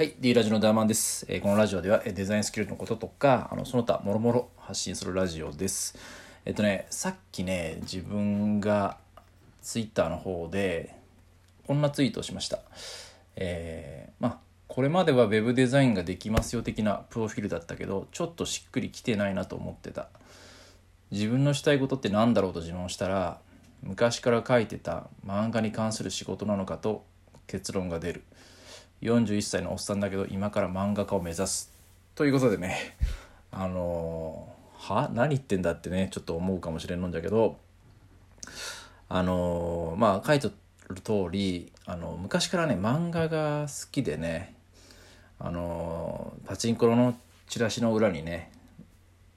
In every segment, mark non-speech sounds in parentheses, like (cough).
はい、D ラジオのダーマンです。えーこのラジオではデザインスキルのこととか、あのその他もろもろ発信するラジオです。えっとね、さっきね、自分がツイッターの方でこんなツイートをしました。えーまあこれまでは Web デザインができますよ的なプロフィールだったけど、ちょっとしっくりきてないなと思ってた。自分のしたいことって何だろうと自問したら昔から書いてた漫画に関する仕事なのかと結論が出る41歳のおっさんだけど今から漫画家を目指す。ということでねあのーは？何言ってんだってねちょっと思うかもしれんのんじゃけどあのーまあ書いてる通りあの昔からね漫画が好きでねあのーパチンコのチラシの裏にね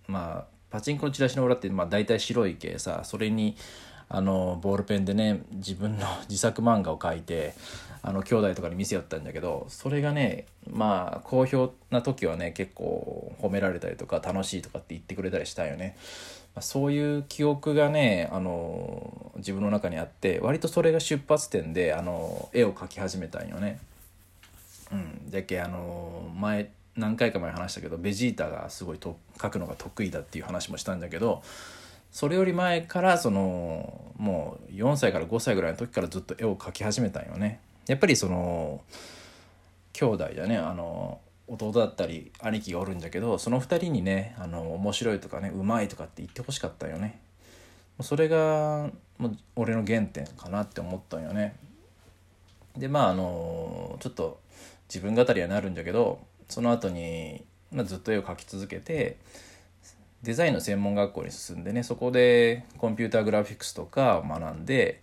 まあパチンコのチラシの裏ってまあ大体白い系さそれにあのボールペンでね自分の (laughs) 自作漫画を描いてあの兄弟とかに見せよったんだけどそれがねまあ好評な時はね結構褒められたりとか楽しいとかって言ってくれたりしたんよね。まそういう記憶がねあの自分の中にあって割とそれが出発点であの絵を描き始めたんよね。うん、だっけあの前何回か前話したけどベジータがすごいと描くのが得意だっていう話もしたんだけどそれより前からそのもう4歳から5歳ぐらいの時からずっと絵を描き始めたんよね。やっぱりその兄弟だねあの弟だったり兄貴がおるんだけどその2人にねあの面白いとかねうまいとかって言ってほしかったよね。それがもう俺の原点かなって思ったんよね。でまああのちょっと自分語りはなるんだけどその後に、まあ、ずっと絵を描き続けてデザインの専門学校に進んでねそこでコンピューターグラフィックスとか学んで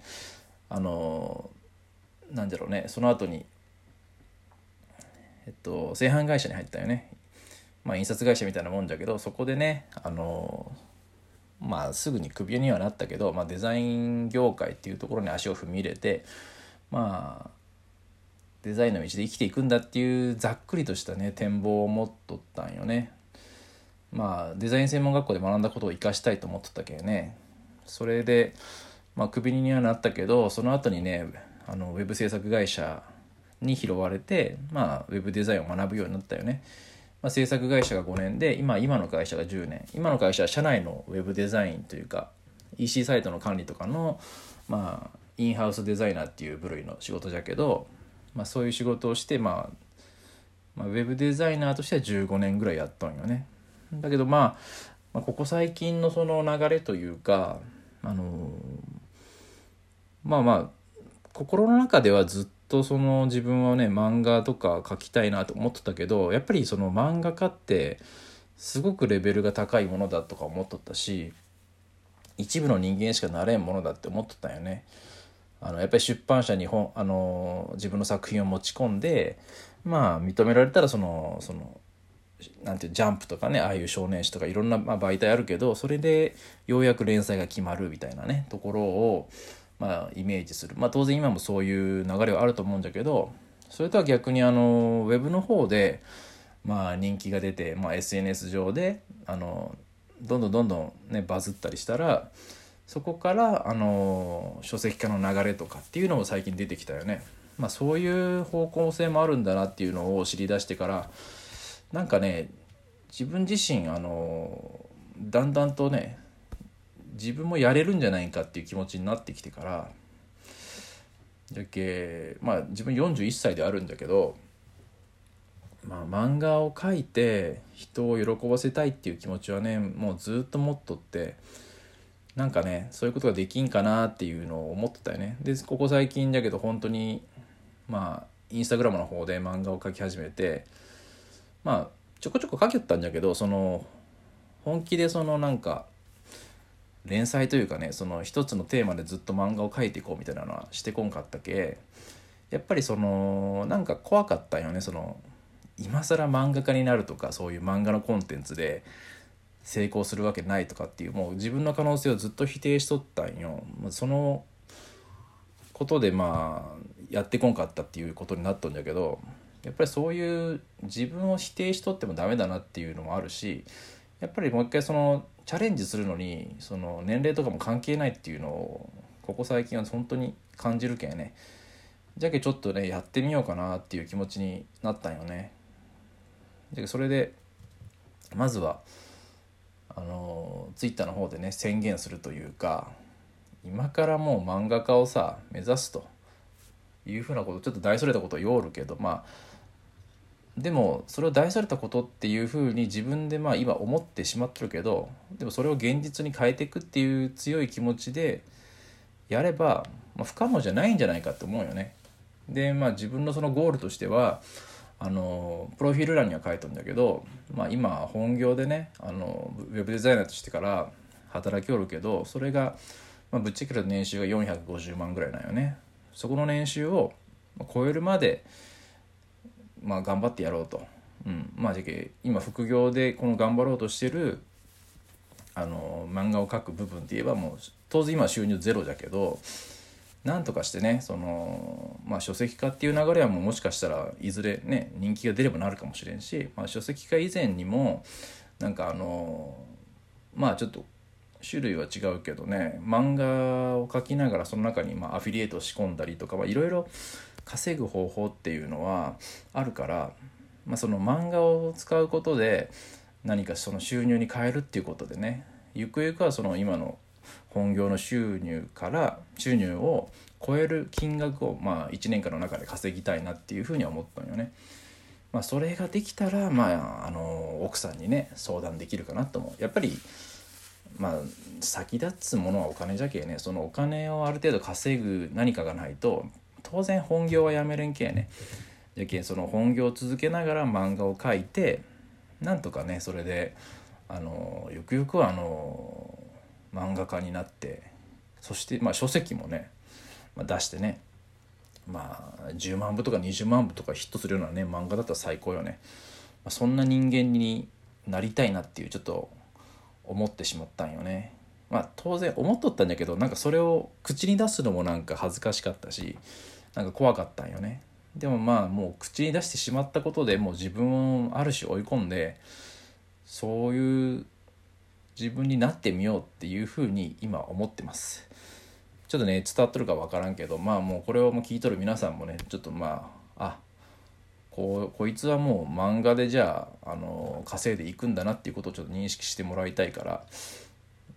あのなんだろうねその後にえっと製版会社に入ったよねまあ印刷会社みたいなもんだけどそこでねあのまあすぐにクビにはなったけど、まあ、デザイン業界っていうところに足を踏み入れてまあデザインの道で生きていくんだっていうざっくりとしたね展望を持っとったんよね。まあデザイン専門学校で学んだことを生かしたいと思っとったけどねそれでまあクビにはなったけどその後にねあのウェブ制作会社に拾われてまあウェブデザインを学ぶようになったよね。まあ、制作会社が5年で今今の会社が10年今の会社は社内のウェブデザインというか EC サイトの管理とかのまあインハウスデザイナーっていう部類の仕事じゃけど、まあ、そういう仕事をして、まあ、まあウェブデザイナーとしては15年ぐらいやったんよね。だけど、まあ、まあここ最近のその流れというかあのまあまあ心の中ではずっとその自分はね漫画とか描きたいなと思ってたけどやっぱりその漫画家ってすごくレベルが高いものだとか思っとったし一部の人間しかなれんものだって思っとったよね。あのやっぱり出版社に本あの自分の作品を持ち込んでまあ認められたらそのそのなんていうジャンプとかねああいう少年誌とかいろんな、まあ、媒体あるけどそれでようやく連載が決まるみたいなねところを、まあ、イメージするまあ当然今もそういう流れはあると思うんだけどそれとは逆にあのウェブの方で、まあ、人気が出て、まあ、SNS 上であのどんどんどんどん、ね、バズったりしたらそこからあの書籍化の流れとかっていうのも最近出てきたよね。まあ、そういう方向性もあるんだなっていうのを知り出してからなんかね自分自身あのだんだんとね自分もやれるんじゃないかっていう気持ちになってきてからじゃけまあ自分41歳であるんだけど、まあ、漫画を描いて人を喜ばせたいっていう気持ちはねもうずっと持っとってなんかねそういうことができんかなっていうのを思ってたよね。でここ最近だけど本当にまあインスタグラムの方で漫画を描き始めてまあちょこちょこ書きよったんだけどその本気でそのなんか連載というかねその一つのテーマでずっと漫画を描いていこうみたいなのはしてこんかったけやっぱりそのなんか怖かったよねその今更漫画家になるとかそういう漫画のコンテンツで成功するわけないとかっていうもう自分の可能性をずっと否定しとったんよ。そのことでまあやってこんかったっていうことになったんだけどやっぱりそういう自分を否定しとってもダメだなっていうのもあるしやっぱりもう一回そのチャレンジするのにその年齢とかも関係ないっていうのをここ最近は本当に感じるけんねじゃけちょっとねやってみようかなっていう気持ちになったんよね。じゃけそれでまずはあのツイッターの方でね宣言するというか今からもう漫画家をさ目指すというふうなことちょっと大それたことを言おるけどまあでもそれを大それたことっていうふうに自分でまあ今思ってしまってるけどでもそれを現実に変えていくっていう強い気持ちでやれば、まあ、不可能じゃないんじゃないかって思うよね。でまあ自分のそのゴールとしてはあのプロフィール欄には書いたんだけど、まあ、今本業でねあのウェブデザイナーとしてから働きおるけどそれが、まあ、ぶっちゃけると年収が450万ぐらいなんよね。そこの年収を超えるまでまあ、頑張ってやろうと、うん。まあ、じゃけ今副業でこの頑張ろうとしてるあの漫画を描く部分って言えばもう当然今収入ゼロじゃけどなんとかしてねその、まあ、書籍化っていう流れはもうもしかしたらいずれね人気が出ればなるかもしれんし、まあ、書籍化以前にもなんかあのまあちょっと種類は違うけどね漫画を描きながらその中にまあアフィリエイトを仕込んだりとかいろいろ稼ぐ方法っていうのはあるから、まあ、その漫画を使うことで何かその収入に変えるっていうことでねゆくゆくはその今の本業の収入から収入を超える金額をまあ1年間の中で稼ぎたいなっていうふうには思ったんよね。まあ、それができたら、まあ、あの奥さんにね相談できるかなと思う。やっぱりまあ先立つものはお金じゃけえねそのお金をある程度稼ぐ何かがないと当然本業はやめれんけね。じゃけんその本業を続けながら漫画を描いてなんとかねそれであのゆくゆくはあの漫画家になってそしてまあ書籍もね、まあ、出してねまあ10万部とか20万部とかヒットするようなね漫画だったら最高よね、まあ、そんな人間になりたいなっていうちょっと思ってしまったんよね。まあ当然思っとったんだけどなんかそれを口に出すのもなんか恥ずかしかったしなんか怖かったんよね。でもまあもう口に出してしまったことでもう自分をある種追い込んでそういう自分になってみようっていうふうに今思ってます。ちょっとね伝わっとるか分からんけどまあもうこれをもう聞いとる皆さんもねちょっとまああこうこいつはもう漫画でじゃああの稼いでいくんだなっていうことをちょっと認識してもらいたいから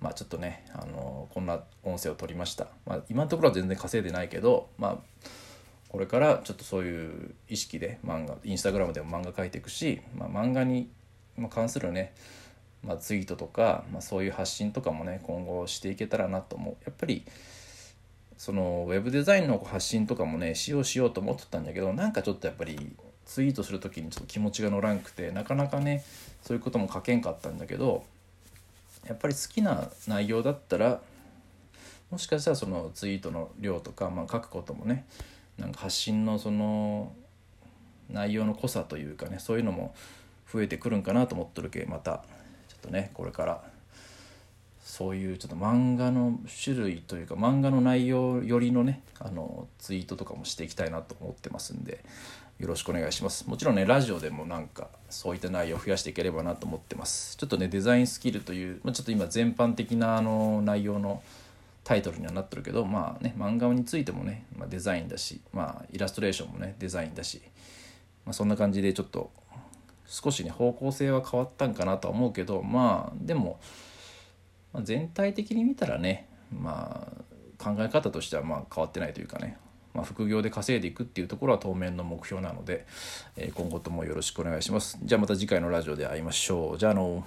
まあちょっとねあのこんな音声を取りました、まあ、今のところは全然稼いでないけどまあこれからちょっとそういう意識で漫画インスタグラムでも漫画描いていくし、まあ、漫画に関するね、まあ、ツイートとか、まあ、そういう発信とかもね今後していけたらなと思う。やっぱりそのウェブデザインの発信とかもねしようしようと思ってたんだけどなんかちょっとやっぱりツイートする時にちょっと気持ちが乗らんくてなかなかねそういうことも書けんかったんだけどやっぱり好きな内容だったらもしかしたらそのツイートの量とか、まあ、書くこともねなんか発信のその内容の濃さというかねそういうのも増えてくるんかなと思っとるけまたちょっとねこれから。そういうちょっと漫画の種類というか漫画の内容よりのねあのツイートとかもしていきたいなと思ってますんで。よろしくお願いします。もちろんねラジオでもなんかそういった内容を増やしていければなと思ってます。ちょっとねデザインスキルという、まあ、ちょっと今全般的なあの内容のタイトルにはなってるけどまあね漫画についてもね、まあ、デザインだしまあイラストレーションもねデザインだし、まあ、そんな感じでちょっと少しね方向性は変わったんかなとは思うけどまあでも、まあ、全体的に見たらねまあ考え方としてはまあ変わってないというかね、まあ、副業で稼いでいくっていうところは当面の目標なので、えー、今後ともよろしくお願いします。じゃあまた次回のラジオで会いましょう。じゃあの